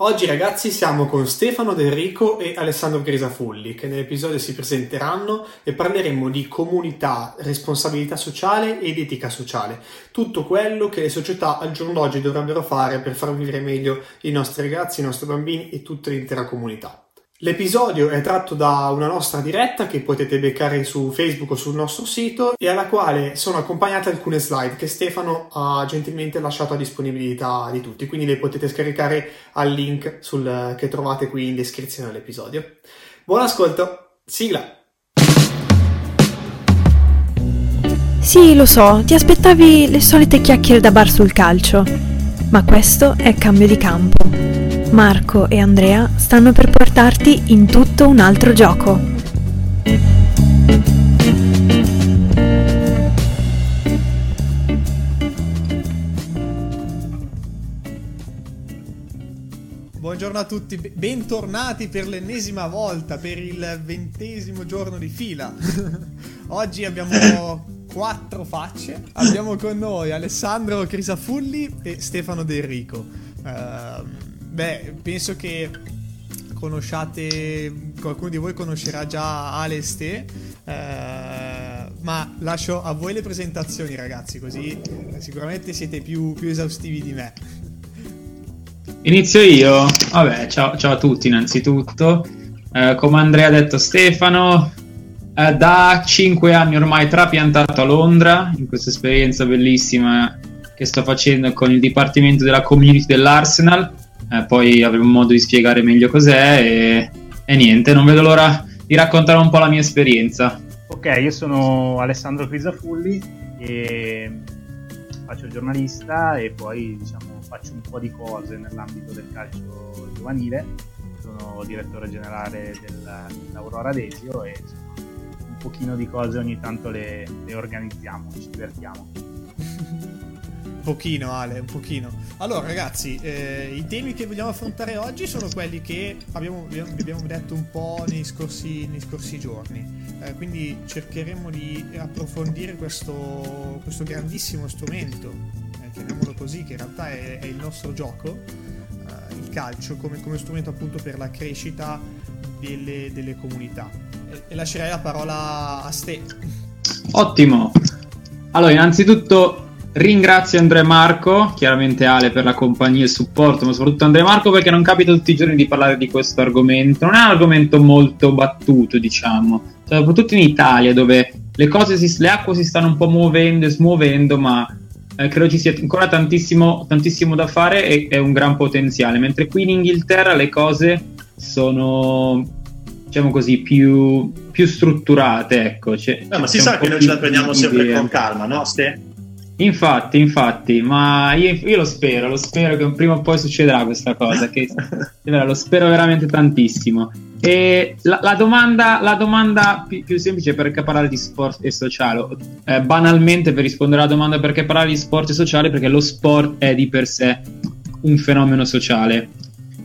Oggi ragazzi siamo con Stefano Del Rico e Alessandro Grisafulli che nell'episodio si presenteranno e parleremo di comunità, responsabilità sociale ed etica sociale, tutto quello che le società al giorno d'oggi dovrebbero fare per far vivere meglio i nostri ragazzi, i nostri bambini e tutta l'intera comunità. L'episodio è tratto da una nostra diretta che potete beccare su Facebook o sul nostro sito e alla quale sono accompagnate alcune slide che Stefano ha gentilmente lasciato a disponibilità di tutti, quindi le potete scaricare al link sul, che trovate qui in descrizione dell'episodio. Buon ascolto, sigla! Sì, lo so, ti aspettavi le solite chiacchiere da bar sul calcio, ma questo è cambio di campo. Marco e Andrea stanno per portarti in tutto un altro gioco. Buongiorno a tutti, bentornati per l'ennesima volta, per il ventesimo giorno di fila. Oggi abbiamo quattro facce, abbiamo con noi Alessandro Crisafulli e Stefano De Enrico. Uh, Beh, penso che conosciate, qualcuno di voi conoscerà già Aleste, eh, ma lascio a voi le presentazioni ragazzi, così sicuramente siete più, più esaustivi di me. Inizio io? Vabbè, ciao, ciao a tutti innanzitutto. Eh, come Andrea ha detto Stefano, eh, da 5 anni ormai trapiantato a Londra, in questa esperienza bellissima che sto facendo con il Dipartimento della Community dell'Arsenal eh, poi avremo modo di spiegare meglio cos'è e, e niente, non vedo l'ora di raccontare un po' la mia esperienza. Ok, io sono Alessandro Crisafulli e faccio giornalista e poi diciamo, faccio un po' di cose nell'ambito del calcio giovanile. Sono direttore generale dell'Aurora Desio e insomma, un pochino di cose ogni tanto le, le organizziamo, ci divertiamo. Pochino Ale, un pochino. Allora ragazzi, eh, i temi che vogliamo affrontare oggi sono quelli che abbiamo, abbiamo detto un po' nei scorsi, nei scorsi giorni. Eh, quindi cercheremo di approfondire questo, questo grandissimo strumento, eh, chiamiamolo così, che in realtà è, è il nostro gioco, eh, il calcio, come, come, strumento appunto per la crescita delle, delle comunità. E, e lascerei la parola a Ste. Ottimo. Allora, innanzitutto Ringrazio Andrea Marco, chiaramente Ale per la compagnia e il supporto, ma soprattutto Andrea Marco perché non capita tutti i giorni di parlare di questo argomento. Non è un argomento molto battuto, diciamo, cioè, soprattutto in Italia dove le cose, si, le acque si stanno un po' muovendo e smuovendo, ma eh, credo ci sia ancora tantissimo, tantissimo da fare e, e un gran potenziale. Mentre qui in Inghilterra le cose sono diciamo così, più, più strutturate. Ecco. C'è, no, ma si sa che noi ce la prendiamo sempre con calma, no? Ste? Infatti, infatti, ma io, io, lo spero, lo spero che prima o poi succederà questa cosa, che, lo spero veramente tantissimo. E la, la, domanda, la domanda più, più, semplice perché parlare di sport e sociale, eh, banalmente per rispondere alla domanda perché parlare di sport e sociale, perché lo sport è di per sé un fenomeno sociale.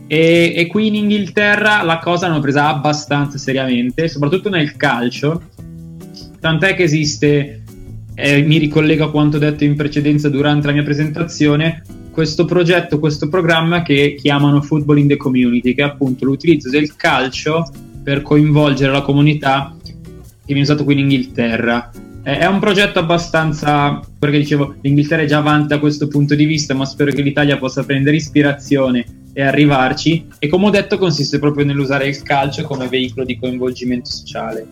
E, e qui in Inghilterra la cosa l'hanno presa abbastanza seriamente, soprattutto nel calcio, tant'è che esiste eh, mi ricollego a quanto detto in precedenza durante la mia presentazione, questo progetto, questo programma che chiamano Football in the Community, che è appunto l'utilizzo del calcio per coinvolgere la comunità che viene usato qui in Inghilterra. È un progetto abbastanza, perché dicevo, l'Inghilterra è già avanti da questo punto di vista, ma spero che l'Italia possa prendere ispirazione e arrivarci. E come ho detto, consiste proprio nell'usare il calcio come veicolo di coinvolgimento sociale.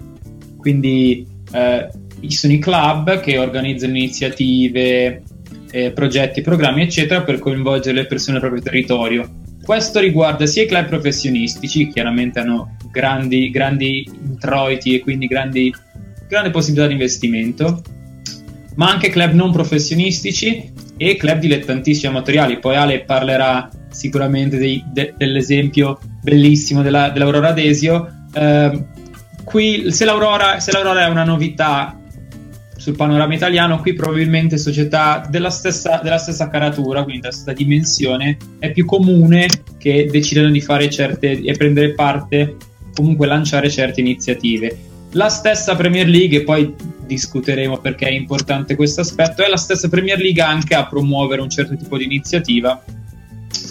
Quindi eh, ci sono i club che organizzano iniziative, eh, progetti, programmi, eccetera, per coinvolgere le persone nel proprio territorio. Questo riguarda sia i club professionistici, chiaramente hanno grandi, grandi introiti e quindi grandi, grande possibilità di investimento, ma anche club non professionistici e club dilettantistici amatoriali. Poi Ale parlerà sicuramente dei, de, dell'esempio bellissimo della, dell'Aurora Desio. Eh, qui, se l'Aurora, se l'Aurora è una novità sul panorama italiano, qui probabilmente società della stessa, della stessa caratura, quindi della stessa dimensione, è più comune che decidano di fare certe e prendere parte, comunque lanciare certe iniziative. La stessa Premier League, e poi discuteremo perché è importante questo aspetto, è la stessa Premier League anche a promuovere un certo tipo di iniziativa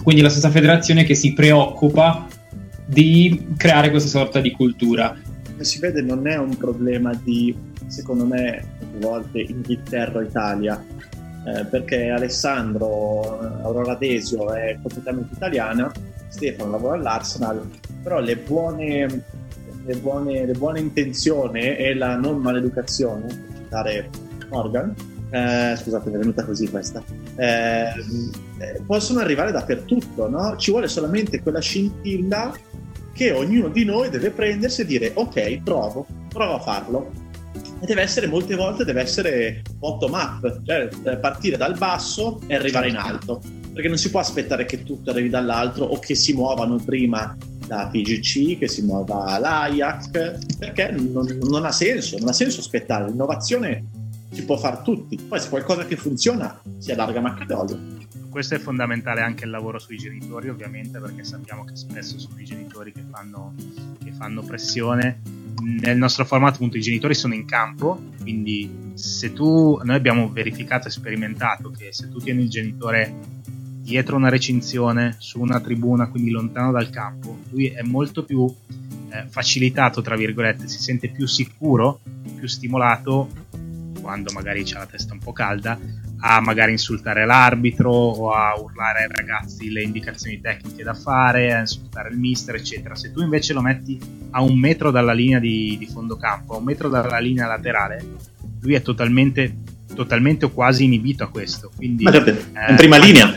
quindi la stessa federazione che si preoccupa di creare questa sorta di cultura. Si vede non è un problema di, secondo me, a volte Inghilterra o Italia, eh, perché Alessandro Aurora Desio è completamente italiana, Stefano lavora all'Arsenal, però le buone, le buone, le buone intenzioni e la non maleducazione, per citare Morgan, eh, scusate, è venuta così questa, eh, eh, possono arrivare dappertutto, no? Ci vuole solamente quella scintilla che ognuno di noi deve prendersi e dire ok, provo, provo a farlo. E deve essere molte volte deve essere bottom up, cioè eh, partire dal basso e arrivare in alto. Perché non si può aspettare che tutto arrivi dall'altro o che si muovano prima la PGC, che si muova l'AIAC, perché non, non ha senso, non ha senso aspettare. L'innovazione si può fare tutti. Poi se qualcosa che funziona si allarga macchia d'olio. Questo è fondamentale anche il lavoro sui genitori, ovviamente, perché sappiamo che spesso sono i genitori che fanno, che fanno pressione. Nel nostro format, appunto, i genitori sono in campo, quindi se tu, noi abbiamo verificato e sperimentato che se tu tieni il genitore dietro una recinzione, su una tribuna, quindi lontano dal campo, lui è molto più eh, facilitato, tra virgolette, si sente più sicuro, più stimolato quando magari c'è la testa un po' calda, a magari insultare l'arbitro o a urlare ai ragazzi le indicazioni tecniche da fare, a insultare il mister, eccetera. Se tu invece lo metti a un metro dalla linea di, di fondo campo, a un metro dalla linea laterale, lui è totalmente, totalmente o quasi inibito a questo. Quindi, Ma certo, eh, in prima linea.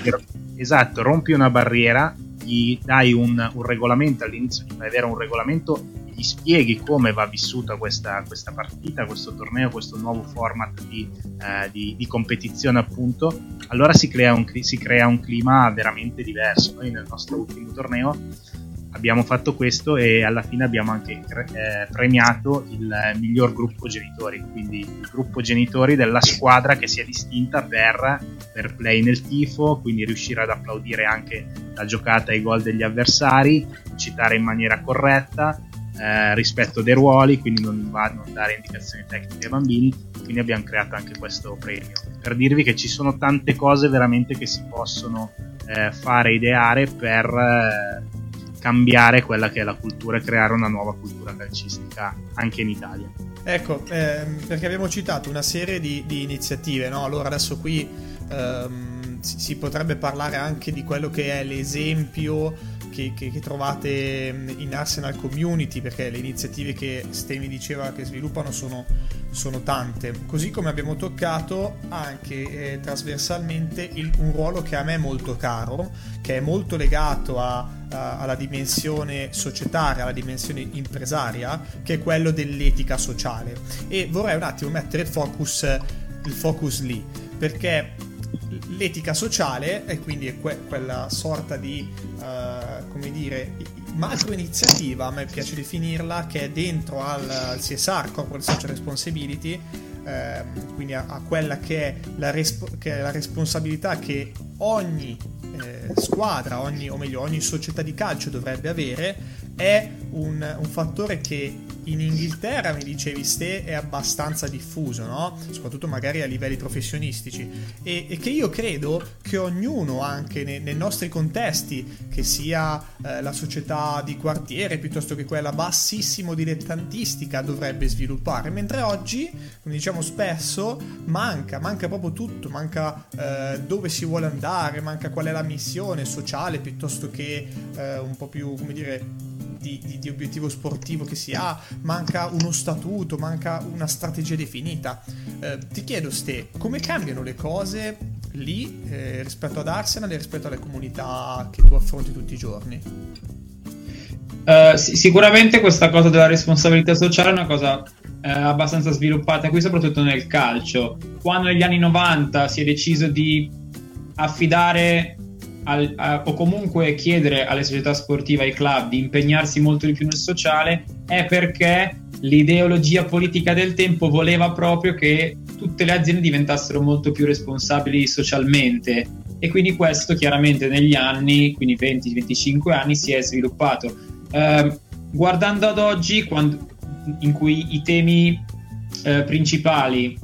Esatto, rompi una barriera, gli dai un, un regolamento all'inizio, fai avere un regolamento gli spieghi come va vissuta questa, questa partita, questo torneo, questo nuovo format di, eh, di, di competizione appunto, allora si crea, un, si crea un clima veramente diverso. Noi nel nostro ultimo torneo abbiamo fatto questo e alla fine abbiamo anche eh, premiato il miglior gruppo genitori, quindi il gruppo genitori della squadra che si è distinta per, per play nel tifo, quindi riuscire ad applaudire anche la giocata e i gol degli avversari, citare in maniera corretta, eh, rispetto dei ruoli, quindi non, va, non dare indicazioni tecniche ai bambini, quindi abbiamo creato anche questo premio. Per dirvi che ci sono tante cose veramente che si possono eh, fare, ideare per eh, cambiare quella che è la cultura e creare una nuova cultura calcistica anche in Italia. Ecco, ehm, perché abbiamo citato una serie di, di iniziative, no? Allora adesso qui ehm, si, si potrebbe parlare anche di quello che è l'esempio che, che, che, trovate in Arsenal Community, perché le iniziative che Stemi diceva che sviluppano sono, sono tante. Così come abbiamo toccato anche eh, trasversalmente il, un ruolo che a me è molto caro, che è molto legato a, a, alla dimensione societaria, alla dimensione impresaria, che è quello dell'etica sociale. E vorrei un attimo mettere il focus, il focus lì, perché l'etica sociale e quindi è que- quella sorta di, uh, come dire, macro iniziativa, a me piace definirla, che è dentro al, CSR, Corporate Social Responsibility, ehm, quindi a, a, quella che è, la resp- che è la responsabilità che ogni eh, squadra, ogni, o meglio ogni società di calcio dovrebbe avere, è un, un fattore che in Inghilterra, mi dicevi Ste, è abbastanza diffuso, no? soprattutto magari a livelli professionistici, e, e che io credo che ognuno, anche nei, nei nostri contesti, che sia eh, la società di quartiere piuttosto che quella bassissimo dilettantistica, dovrebbe sviluppare, mentre oggi, come diciamo spesso, manca, manca proprio tutto, manca eh, dove si vuole andare, manca qual è la missione sociale piuttosto che eh, un po' più, come dire, di, di, di, obiettivo sportivo che si ha, manca uno statuto, manca una strategia definita. Eh, ti chiedo, Ste, come cambiano le cose lì eh, rispetto ad Arsenal e rispetto alle comunità che tu affronti tutti i giorni? Uh, sicuramente questa cosa della responsabilità sociale è una cosa uh, abbastanza sviluppata qui soprattutto nel calcio quando negli anni 90 si è deciso di affidare al, a, o comunque chiedere alle società sportive, ai club di impegnarsi molto di più nel sociale è perché l'ideologia politica del tempo voleva proprio che tutte le aziende diventassero molto più responsabili socialmente e quindi questo chiaramente negli anni, quindi 20-25 anni, si è sviluppato. Eh, guardando ad oggi, quando, in cui i temi eh, principali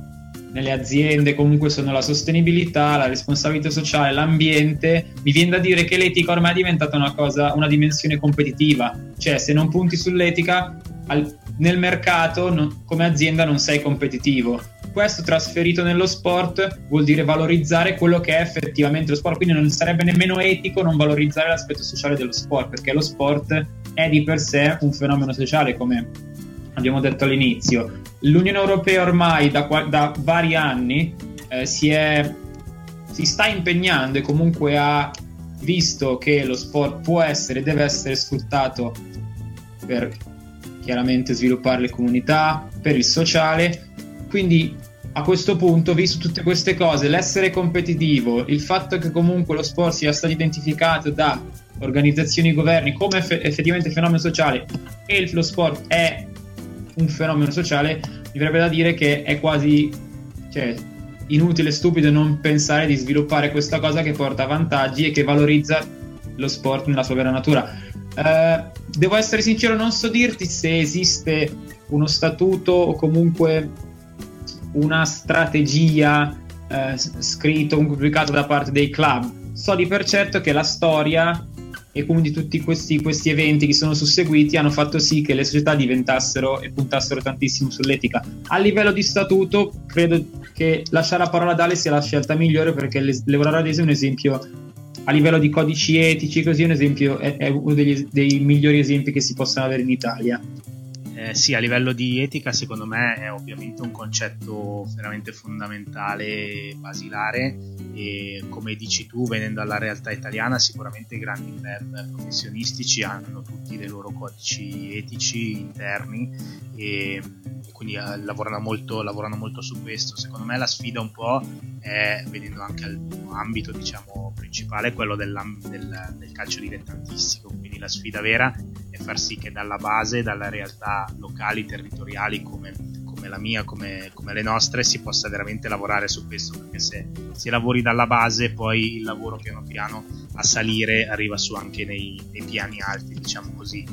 nelle aziende comunque sono la sostenibilità, la responsabilità sociale, l'ambiente, mi viene da dire che l'etica ormai è diventata una cosa, una dimensione competitiva, cioè se non punti sull'etica al, nel mercato no, come azienda non sei competitivo. Questo trasferito nello sport vuol dire valorizzare quello che è effettivamente lo sport, quindi non sarebbe nemmeno etico non valorizzare l'aspetto sociale dello sport, perché lo sport è di per sé un fenomeno sociale, come abbiamo detto all'inizio. L'Unione Europea ormai da, da vari anni eh, si, è, si sta impegnando e comunque ha visto che lo sport può essere e deve essere sfruttato per chiaramente sviluppare le comunità, per il sociale. Quindi a questo punto, visto tutte queste cose, l'essere competitivo, il fatto che comunque lo sport sia stato identificato da organizzazioni e governi come eff- effettivamente fenomeno sociale e lo sport è un fenomeno sociale, mi verrebbe da dire che è quasi cioè, inutile stupido non pensare di sviluppare questa cosa che porta vantaggi e che valorizza lo sport nella sua vera natura. Uh, devo essere sincero, non so dirti se esiste uno statuto o comunque una strategia uh, scritto o pubblicato da parte dei club. So di per certo che la storia e quindi tutti questi, questi, eventi che sono susseguiti hanno fatto sì che le società diventassero e puntassero tantissimo sull'etica. A livello di statuto, credo che lasciare la parola ad Ale sia la scelta migliore perché l'Eurora è un esempio a livello di codici etici, così un esempio, è, è uno degli, dei migliori esempi che si possano avere in Italia. Eh, sì, a livello di etica secondo me è ovviamente un concetto veramente fondamentale, basilare e come dici tu venendo dalla realtà italiana sicuramente i grandi club professionistici hanno tutti dei loro codici etici interni e quindi eh, lavorano molto, lavorano molto su questo. Secondo me la sfida un po' è, venendo anche al ambito diciamo, principale, quello del, del calcio dilettantistico, quindi la sfida vera è far sì che dalla base, dalla realtà locali, territoriali come, come la mia, come, come, le nostre, si possa veramente lavorare su questo, perché se, se lavori dalla base poi il lavoro piano piano a salire arriva su anche nei, nei piani alti, diciamo così.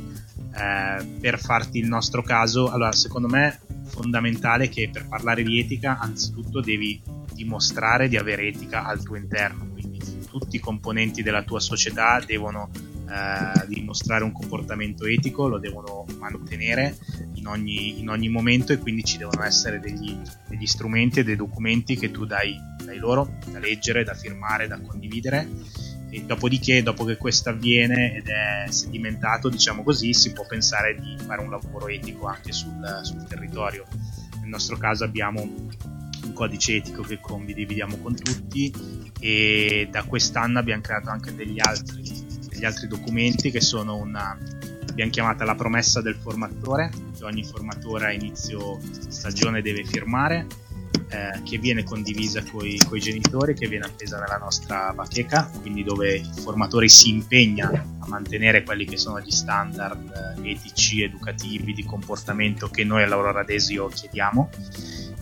Eh, per farti il nostro caso, allora secondo me è fondamentale che per parlare di etica anzitutto devi dimostrare di avere etica al tuo interno, quindi tutti i componenti della tua società devono eh, dimostrare un comportamento etico, lo devono mantenere in ogni, in ogni momento e quindi ci devono essere degli, degli strumenti e dei documenti che tu dai, dai loro da leggere, da firmare, da condividere. E dopodiché dopo che questo avviene ed è sedimentato diciamo così si può pensare di fare un lavoro etico anche sul, sul territorio. Nel nostro caso abbiamo un codice etico che condividiamo con tutti e da quest'anno abbiamo creato anche degli altri degli altri documenti che sono una abbiamo chiamata la promessa del formatore che ogni formatore a inizio stagione deve firmare eh, che viene condivisa con i genitori che viene appesa nella nostra bacheca quindi dove il formatore si impegna a mantenere quelli che sono gli standard eh, etici educativi di comportamento che noi all'Aurora Desio chiediamo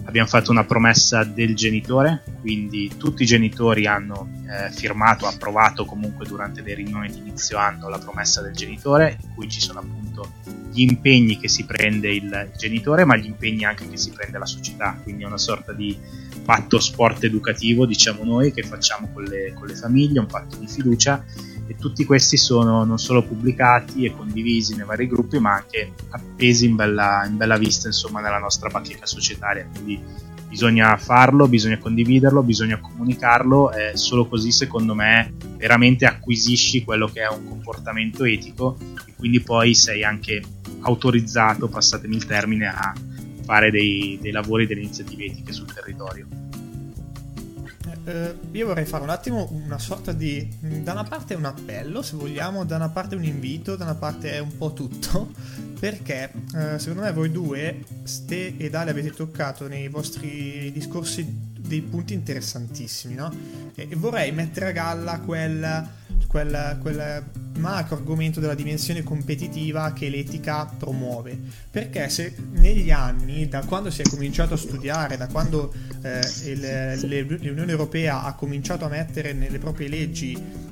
abbiamo fatto una promessa del genitore, quindi tutti i genitori hanno eh, firmato, approvato comunque durante le riunioni di inizio anno la promessa del genitore, in cui ci sono appunto gli impegni che si prende il genitore, ma gli impegni anche che si prende la società, quindi è una sorta di patto sport educativo, diciamo noi, che facciamo con le, con le famiglie, un patto di fiducia e tutti questi sono non solo pubblicati e condivisi nei vari gruppi ma anche appesi in bella, in bella vista insomma nella nostra bacheca societaria. Quindi bisogna farlo, bisogna condividerlo, bisogna comunicarlo e solo così secondo me veramente acquisisci quello che è un comportamento etico e quindi poi sei anche autorizzato, passatemi il termine, a fare dei, dei lavori, delle iniziative etiche sul territorio eh, io vorrei fare un attimo una sorta di... da una parte un appello, se vogliamo, da una parte un invito, da una parte un po' tutto, perché eh, secondo me voi due, Ste e Dale, avete toccato nei vostri discorsi dei punti interessantissimi, no? E, vorrei mettere a galla quel, quel, quel macro argomento della dimensione competitiva che l'etica promuove. Perché se negli anni, da quando si è cominciato a studiare, da quando eh, il, l'Unione Europea ha cominciato a mettere nelle proprie leggi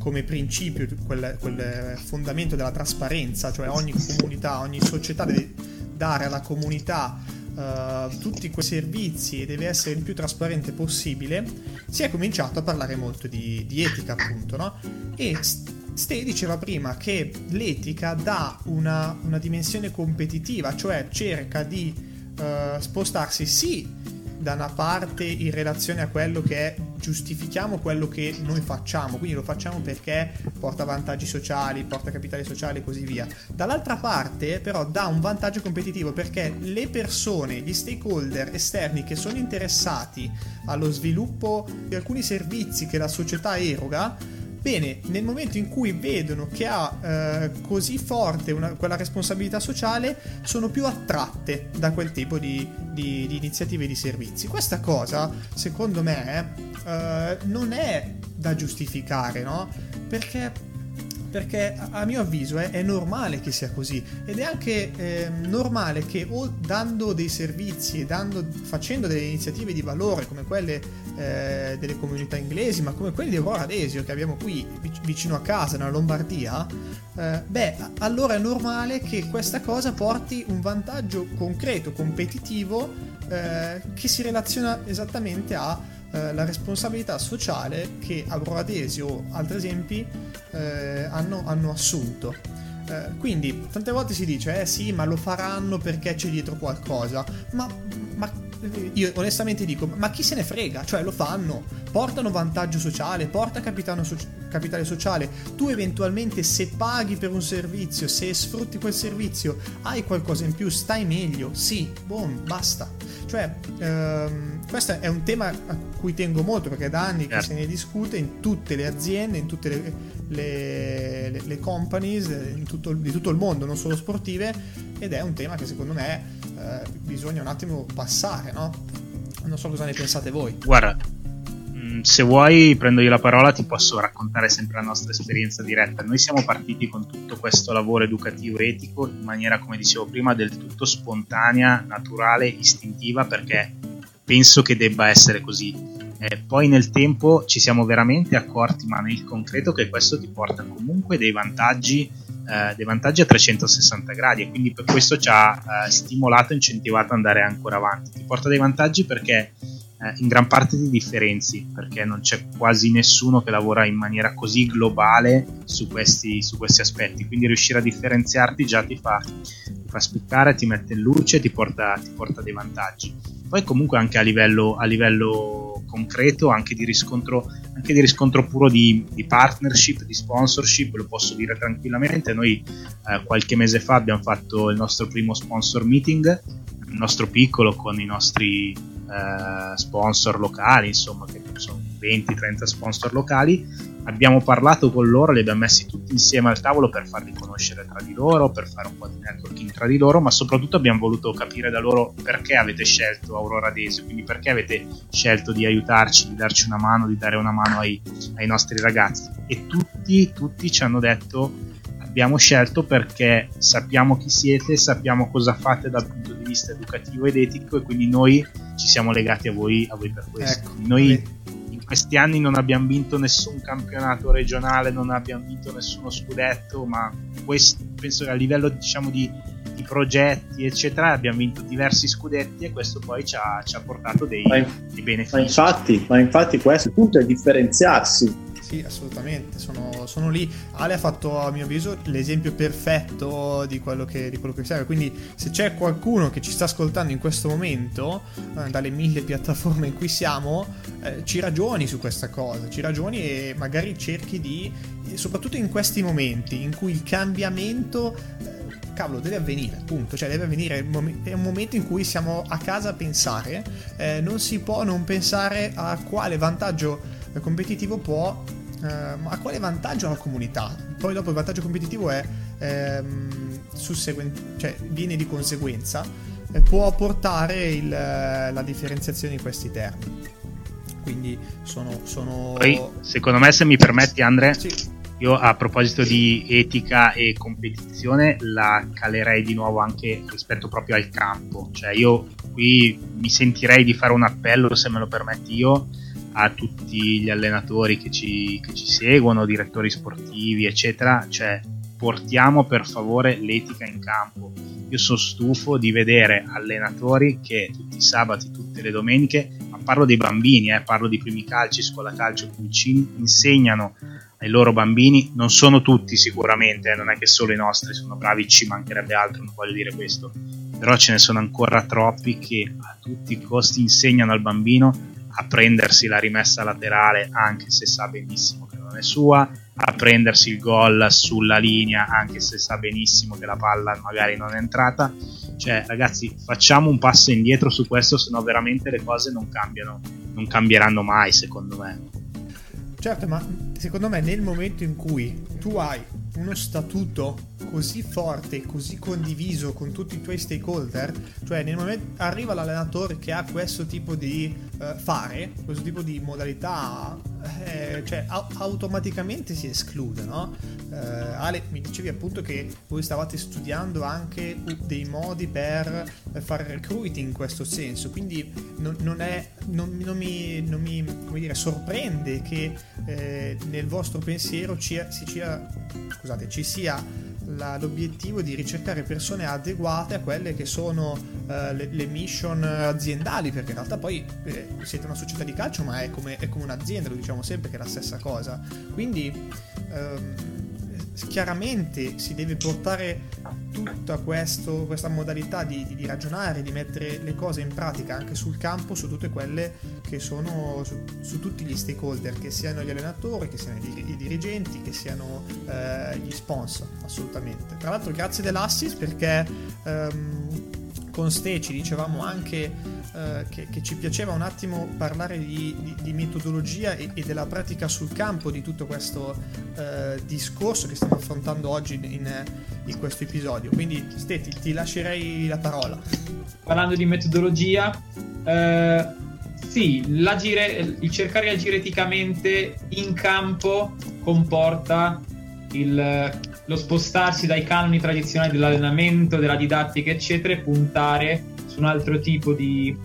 come principio quel, quel fondamento della trasparenza, cioè ogni comunità, ogni società deve dare alla comunità uh, tutti quei servizi e deve essere il più trasparente possibile, si è cominciato a parlare molto di, di etica, appunto, no? E Ste diceva prima che l'etica dà una, una dimensione competitiva, cioè cerca di uh, spostarsi sì da una parte in relazione a quello che è giustifichiamo quello che noi facciamo, quindi lo facciamo perché porta vantaggi sociali, porta capitali sociali e così via. Dall'altra parte però dà un vantaggio competitivo perché le persone, gli stakeholder esterni che sono interessati allo sviluppo di alcuni servizi che la società eroga Bene, nel momento in cui vedono che ha eh, così forte una, quella responsabilità sociale, sono più attratte da quel tipo di, di, di iniziative e di servizi. Questa cosa, secondo me, eh, non è da giustificare, no? Perché perché a mio avviso è, è, normale che sia così. Ed è anche eh, normale che o dando dei servizi e facendo delle iniziative di valore come quelle eh, delle comunità inglesi ma come quelle di Aurora Desio che abbiamo qui vicino a casa nella Lombardia eh, beh allora è normale che questa cosa porti un vantaggio concreto competitivo eh, che si relaziona esattamente a eh, la responsabilità sociale che Agroadesi o altri esempi eh, hanno, hanno, assunto. Eh, quindi tante volte si dice, eh sì, ma lo faranno perché c'è dietro qualcosa, ma, ma io onestamente dico, ma chi se ne frega? Cioè lo fanno, portano vantaggio sociale, porta so- capitale sociale, tu eventualmente se paghi per un servizio, se sfrutti quel servizio, hai qualcosa in più, stai meglio, sì, boom, basta. Cioè, ehm, questo è un tema a cui tengo molto perché da anni certo. che se ne discute in tutte le aziende, in tutte le, le, le, le companies tutto, di tutto il mondo, non solo sportive, ed è un tema che secondo me eh, bisogna un attimo passare, no? Non so cosa ne pensate voi. Guarda, mm, se vuoi prendo io la parola ti posso raccontare sempre la nostra esperienza diretta. Noi siamo partiti con tutto questo lavoro educativo e etico in maniera, come dicevo prima, del tutto spontanea, naturale, istintiva, perché penso che debba essere così. Eh, poi nel tempo ci siamo veramente accorti, ma nel concreto, che questo ti porta comunque dei vantaggi eh, dei vantaggi a 360 gradi e quindi per questo ci ha eh, stimolato e incentivato ad andare ancora avanti. Ti porta dei vantaggi perché eh, in gran parte ti differenzi, perché non c'è quasi nessuno che lavora in maniera così globale su questi, su questi aspetti, quindi riuscire a differenziarti già ti fa, ti fa spiccare, ti mette in luce, ti porta, ti porta dei vantaggi. Poi comunque anche a livello, a livello concreto, anche di riscontro anche di riscontro puro di, di, partnership, di sponsorship, lo posso dire tranquillamente. Noi eh, qualche mese fa abbiamo fatto il nostro primo sponsor meeting, il nostro piccolo con i nostri eh, sponsor locali, insomma, che sono 20-30 sponsor locali abbiamo parlato con loro, li abbiamo messi tutti insieme al tavolo per farli conoscere tra di loro, per fare un po' di networking tra di loro, ma soprattutto abbiamo voluto capire da loro perché avete scelto Aurora Desio, quindi perché avete scelto di aiutarci, di darci una mano, di dare una mano ai, ai nostri ragazzi. E tutti, tutti ci hanno detto abbiamo scelto perché sappiamo chi siete, sappiamo cosa fate dal punto di vista educativo ed etico e quindi noi ci siamo legati a voi, a voi per questo. Ecco, noi questi anni non abbiamo vinto nessun campionato regionale, non abbiamo vinto nessuno scudetto, ma questo, penso che a livello diciamo, di, di, progetti, eccetera, abbiamo vinto diversi scudetti e questo poi ci ha, ci ha portato dei, dei benefici. Ma infatti, ma infatti questo punto è differenziarsi sì, assolutamente, sono, sono, lì. Ale ha fatto, a mio avviso, l'esempio perfetto di quello, che, di quello che serve. Quindi, se c'è qualcuno che ci sta ascoltando in questo momento, eh, dalle mille piattaforme in cui siamo, eh, ci ragioni su questa cosa, ci ragioni e magari cerchi di, soprattutto in questi momenti in cui il cambiamento eh, cavolo, deve avvenire, punto. Cioè, deve avvenire. È un momento in cui siamo a casa a pensare. Eh, non si può non pensare a quale vantaggio competitivo può eh, ma quale vantaggio ha la comunità? Poi dopo il vantaggio competitivo è ehm, susseguen- cioè viene di conseguenza e può portare il, la differenziazione in questi termini. Quindi sono, sono... Poi, secondo me, se mi permetti, Andre, sì. io a proposito di etica e competizione la calerei di nuovo anche rispetto proprio al campo. Cioè, io qui mi sentirei di fare un appello, se me lo permetti io, a tutti gli allenatori che ci, che ci seguono, direttori sportivi, eccetera, cioè portiamo per favore l'etica in campo. io sono stufo di vedere allenatori che tutti i sabati, tutte le domeniche, ma parlo dei bambini, eh, parlo di primi calci, scuola calcio, pulcini, insegnano ai loro bambini, non sono tutti sicuramente, eh, non è che solo i nostri sono bravi, ci mancherebbe altro, non voglio dire questo, però ce ne sono ancora troppi che a tutti i costi insegnano al bambino a prendersi la rimessa laterale anche se sa benissimo che non è sua, a prendersi il gol sulla linea anche se sa benissimo che la palla magari non è entrata. Cioè, ragazzi, facciamo un passo indietro su questo, se no veramente le cose non cambiano, non cambieranno mai, secondo me. Certo, ma secondo me nel momento in cui tu hai uno statuto così forte, così condiviso con tutti i tuoi stakeholder, cioè nel momento arriva l'allenatore che ha questo tipo di uh, fare, questo tipo di modalità, eh, cioè a- automaticamente si esclude, no? Uh, Ale, mi dicevi appunto che voi stavate studiando anche dei modi per fare recruiting in questo senso, quindi non, non, è, non, non mi, mi dire, sorprende che eh, nel vostro pensiero ci, sia, scusate, ci sia la, l'obiettivo di ricercare persone adeguate a quelle che sono uh, le, le, mission aziendali, perché in realtà poi eh, siete una società di calcio, ma è come, è come, un'azienda, lo diciamo sempre che è la stessa cosa. Quindi um, chiaramente si deve portare tutta questo, questa modalità di, di, di, ragionare, di mettere le cose in pratica anche sul campo, su tutte quelle che sono, su, su tutti gli stakeholder, che siano gli allenatori, che siano i, i dirigenti, che siano eh, gli sponsor, assolutamente. Tra l'altro grazie dell'assist perché ehm, con Ste ci dicevamo anche eh, che, che, ci piaceva un attimo parlare di, di, di metodologia e, e, della pratica sul campo di tutto questo eh, discorso che stiamo affrontando oggi in, in questo episodio. Quindi, Steti, ti lascerei la parola. Parlando di metodologia, eh, sì, il cercare di agire eticamente in campo comporta il, lo spostarsi dai canoni tradizionali dell'allenamento, della didattica, eccetera, e puntare su un altro tipo di,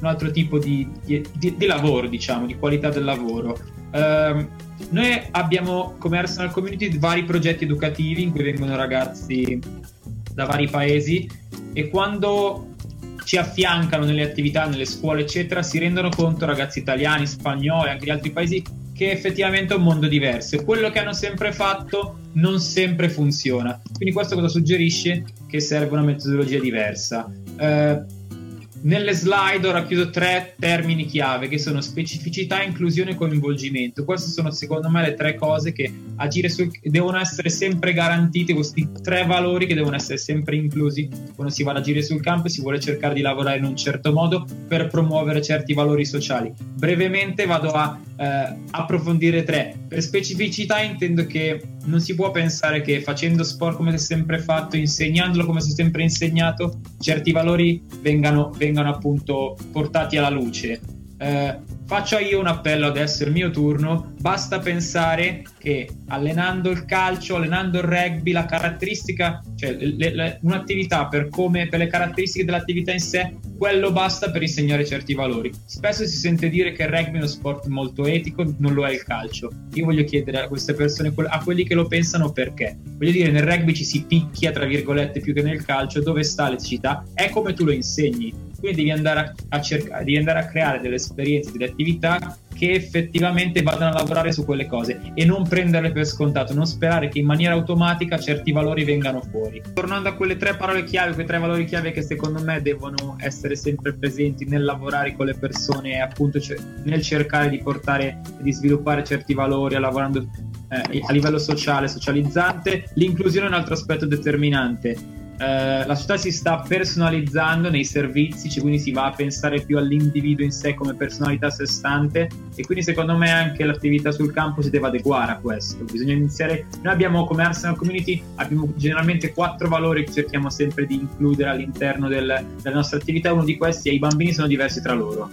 altro tipo di, di, di lavoro, diciamo, di qualità del lavoro. Uh, noi abbiamo come Arsenal Community vari progetti educativi in cui vengono ragazzi da vari paesi e quando ci affiancano nelle attività, nelle scuole, eccetera, si rendono conto ragazzi italiani, spagnoli, anche di altri paesi che effettivamente è un mondo diverso quello che hanno sempre fatto non sempre funziona. Quindi questo cosa suggerisce? Che serve una metodologia diversa. Eh, nelle slide ho racchiuso tre termini chiave che sono specificità, inclusione e coinvolgimento. Queste sono secondo me le tre cose che agire sul, devono essere sempre garantite, questi tre valori che devono essere sempre inclusi quando si va ad agire sul campo e si vuole cercare di lavorare in un certo modo per promuovere certi valori sociali. Brevemente vado a eh, approfondire tre. Per specificità intendo che non si può pensare che facendo sport come si è sempre fatto, insegnandolo come si è sempre insegnato, certi valori vengano, vengano appunto portati alla luce. Eh, faccio io un appello adesso, è il mio turno. Basta pensare che allenando il calcio, allenando il rugby, la caratteristica, cioè le, le, un'attività per, come, per le caratteristiche dell'attività in sé, quello basta per insegnare certi valori. Spesso si sente dire che il rugby è uno sport molto etico, non lo è il calcio. Io voglio chiedere a queste persone, a quelli che lo pensano, perché. Voglio dire, nel rugby ci si picchia, tra virgolette, più che nel calcio, dove sta l'eticità? È come tu lo insegni quindi devi andare a, cercare, devi andare a creare delle esperienze, delle attività che effettivamente vadano a lavorare su quelle cose e non prenderle per scontato, non sperare che in maniera automatica certi valori vengano fuori. Tornando a quelle tre parole chiave, quei tre valori chiave che secondo me devono essere sempre presenti nel lavorare con le persone appunto nel cercare di portare e di sviluppare certi valori, lavorando eh, a livello sociale, socializzante, l'inclusione è un altro aspetto determinante eh, la società si sta personalizzando nei servizi, cioè quindi si va a pensare più all'individuo in sé come personalità a sé stante e quindi secondo me anche l'attività sul campo si deve adeguare a questo. Bisogna iniziare, noi abbiamo come Arsenal Community, abbiamo generalmente quattro valori che cerchiamo sempre di includere all'interno del, della nostra attività, uno di questi è i bambini sono diversi tra loro.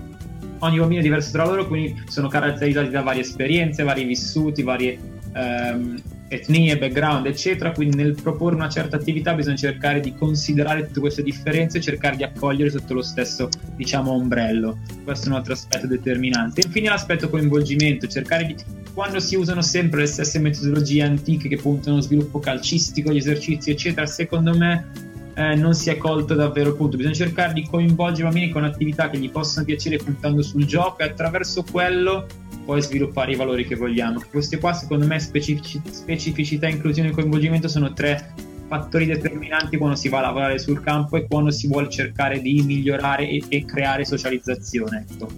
Ogni bambino è diverso tra loro, quindi sono caratterizzati da varie esperienze, vari vissuti, varie... Ehm, etnie, background, eccetera. Quindi nel proporre una certa attività bisogna cercare di considerare tutte queste differenze e cercare di accogliere sotto lo stesso, diciamo, ombrello. Questo è un altro aspetto determinante. Infine l'aspetto coinvolgimento, cercare di quando si usano sempre le stesse metodologie antiche che puntano allo sviluppo calcistico, gli esercizi, eccetera, secondo me eh, non si è colto davvero punto. Bisogna cercare di coinvolgere i bambini con attività che gli possano piacere puntando sul gioco e attraverso quello poi sviluppare i valori che vogliamo. Queste qua, secondo me, specifici- specificità, inclusione e coinvolgimento sono tre fattori determinanti quando si va a lavorare sul campo e quando si vuole cercare di migliorare e, e creare socializzazione. Ecco.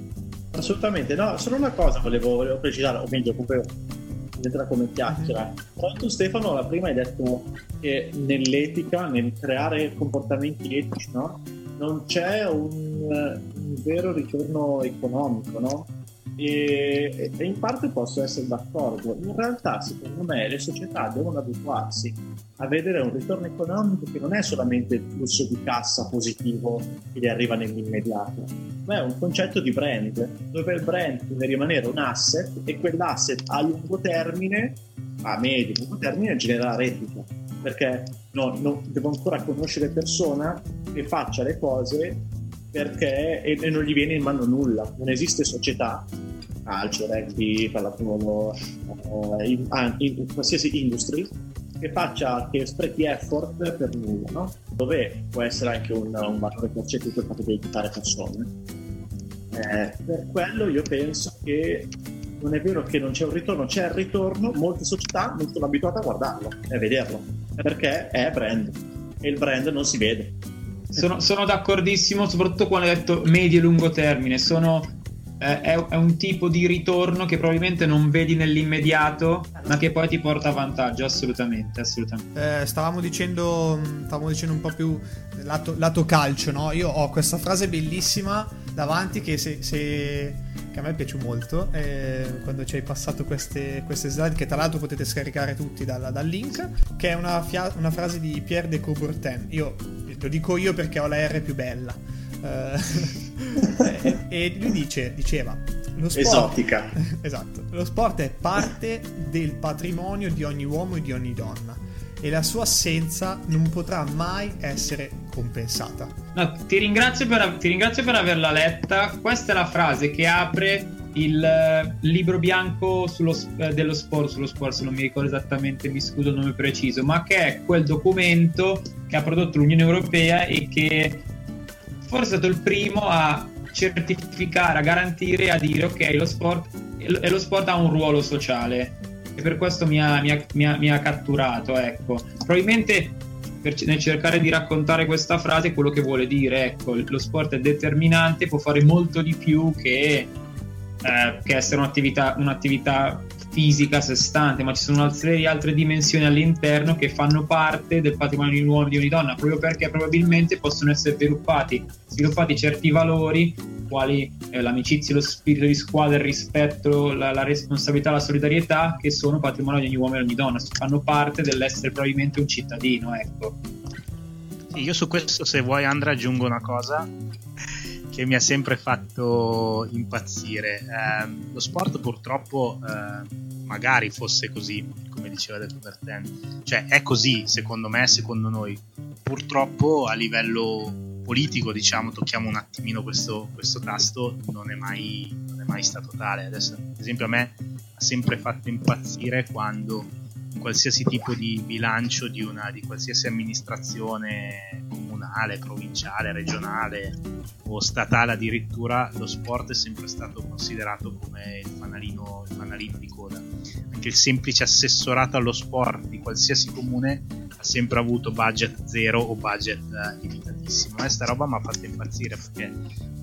Assolutamente, no, solo una cosa volevo, volevo precisare, o meglio, comunque entra come chiacchiera. Però tu Stefano, la prima hai detto che nell'etica, nel creare comportamenti etici, no? non c'è un, un vero ritorno economico, no? E, e, in parte posso essere d'accordo. In realtà, secondo me, le società devono abituarsi a vedere un ritorno economico che non è solamente il flusso di cassa positivo che gli arriva nell'immediato, ma è un concetto di brand, dove il brand deve rimanere un asset e quell'asset a lungo termine, a medio lungo termine, genera reddito. Perché no, no, devo ancora conoscere persona che faccia le cose perché e, e non gli viene in mano nulla. Non esiste società calcio, rugby, pallavolo, uh, in, in, in, qualsiasi industry che faccia, che sprechi effort per nulla, no? Dove può essere anche un, un valore percepito il fatto di aiutare persone. Eh, per quello io penso che non è vero che non c'è un ritorno, c'è il ritorno, molte società non sono abituate a guardarlo e a vederlo, perché è brand e il brand non si vede. Sono, sono d'accordissimo, soprattutto quando hai detto medio e lungo termine. Sono, eh, è, un tipo di ritorno che probabilmente non vedi nell'immediato, ma che poi ti porta a vantaggio. Assolutamente, assolutamente. Eh, stavamo, dicendo, stavamo dicendo un po' più lato, lato calcio, no? Io ho questa frase bellissima davanti che se, se che a me piace molto eh, quando ci hai passato queste, queste, slide che tra l'altro potete scaricare tutti dal, dal link che è una, fia- una, frase di Pierre de Coubertin io lo dico io perché ho la R più bella uh, e, e, lui dice diceva lo sport, esotica esatto lo sport è parte del patrimonio di ogni uomo e di ogni donna e la sua assenza non potrà mai essere compensata. No, ti, ringrazio per, ti ringrazio per averla letta. Questa è la frase che apre il uh, libro bianco sullo, uh, dello sport, sullo sport, se non mi ricordo esattamente, mi scuso il nome preciso, ma che è quel documento che ha prodotto l'Unione Europea e che forse è stato il primo a certificare, a garantire, a dire ok, lo sport, lo sport ha un ruolo sociale e per questo mi ha, mi ha, mi ha, mi ha catturato, ecco. Probabilmente per, nel cercare di raccontare questa frase quello che vuole dire, ecco, lo sport è determinante, può fare molto di più che, eh, che essere un'attività, un'attività fisica a sé stante, ma ci sono di altre dimensioni all'interno che fanno parte del patrimonio di un uomo e di ogni donna, proprio perché probabilmente possono essere sviluppati, sviluppati certi valori quali eh, l'amicizia, lo spirito di squadra, il rispetto, la, la, responsabilità, la solidarietà, che sono patrimonio di ogni uomo e di ogni donna, fanno parte dell'essere probabilmente un cittadino, ecco. Io su questo, se vuoi, Andrea, aggiungo una cosa che mi ha sempre fatto impazzire. Eh, lo sport purtroppo, eh, magari fosse così, come diceva Del Coubertin, cioè è così, secondo me, secondo noi. Purtroppo a livello politico, diciamo, tocchiamo un attimino questo, questo tasto, non è, mai, non è mai stato tale. Adesso, ad esempio, a me ha sempre fatto impazzire quando in qualsiasi tipo di bilancio di, una, di qualsiasi amministrazione comunale, provinciale, regionale o statale addirittura, lo sport è sempre stato considerato come il fanalino, il fanalino di coda. Anche il semplice assessorato allo sport di qualsiasi comune ha sempre avuto budget zero o budget eh, limitatissimo. E sta roba mi ha fatto impazzire perché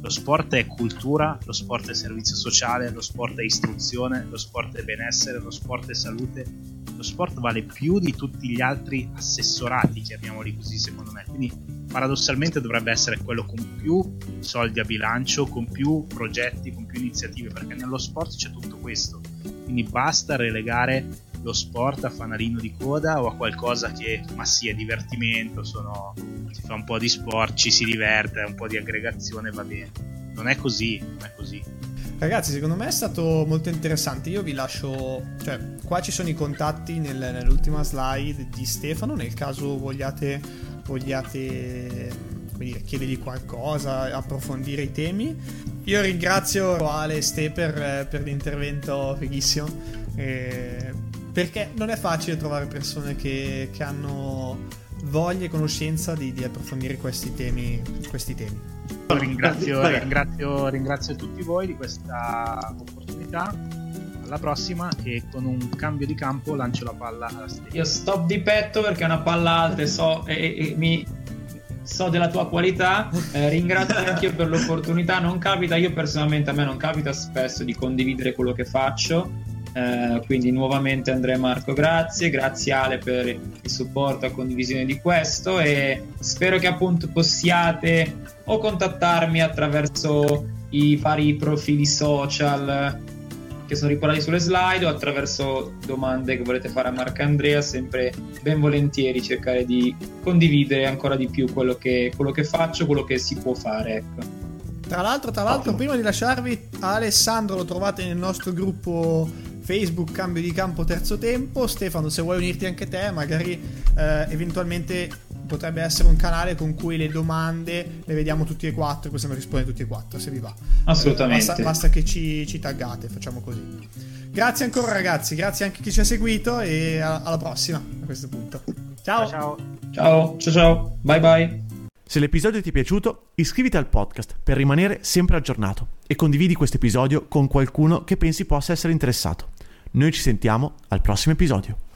lo sport è cultura, lo sport è servizio sociale, lo sport è istruzione, lo sport è benessere, lo sport è salute. Lo sport vale più di tutti gli altri assessorati, chiamiamoli così secondo me. Quindi paradossalmente dovrebbe essere quello con più soldi a bilancio, con più progetti, con più iniziative, perché nello sport c'è tutto questo. Quindi basta relegare lo sport a fanalino di coda o a qualcosa che ma sì è divertimento, sono, si fa un po' di sport, ci si diverte, un po' di aggregazione va bene. Non è così, non è così. Ragazzi, secondo me è stato molto interessante. Io vi lascio, cioè, qua ci sono i contatti nel, nell'ultima slide di Stefano. Nel caso vogliate, vogliate dire, chiedergli qualcosa, approfondire i temi. Io ringrazio Ale e Ste per, per l'intervento fighissimo. E perché non è facile trovare persone che, che hanno voglia e conoscenza di, di approfondire questi temi. Questi temi. Ringrazio, ringrazio, ringrazio tutti voi di questa opportunità alla prossima e con un cambio di campo lancio la palla alla Stella. Io stop di petto perché è una palla alta e so, e, e, mi, so della tua qualità, eh, ringrazio anche io per l'opportunità, non capita, io personalmente a me non capita spesso di condividere quello che faccio, eh, quindi nuovamente Andrea e Marco grazie, grazie Ale per il supporto a condivisione di questo e spero che appunto possiate o contattarmi attraverso i vari profili social che sono riportati sulle slide o attraverso domande che volete fare a Marco e Andrea, sempre ben volentieri cercare di condividere ancora di più quello che, quello che faccio, quello che si può fare. Ecco. Tra l'altro, tra l'altro prima di lasciarvi, Alessandro lo trovate nel nostro gruppo Facebook Cambio di Campo Terzo Tempo. Stefano, se vuoi unirti anche te, magari eh, eventualmente potrebbe essere un canale con cui le domande le vediamo tutti e quattro e possiamo rispondere tutti e quattro se vi va. Assolutamente. Eh, basta, basta, che ci, ci, taggate, facciamo così. Grazie ancora ragazzi, grazie anche a chi ci ha seguito e alla prossima a questo punto. Ciao. Ciao. Ciao, ciao, ciao. Bye bye. Se l'episodio ti è piaciuto, iscriviti al podcast per rimanere sempre aggiornato e condividi questo episodio con qualcuno che pensi possa essere interessato. Noi ci sentiamo al prossimo episodio.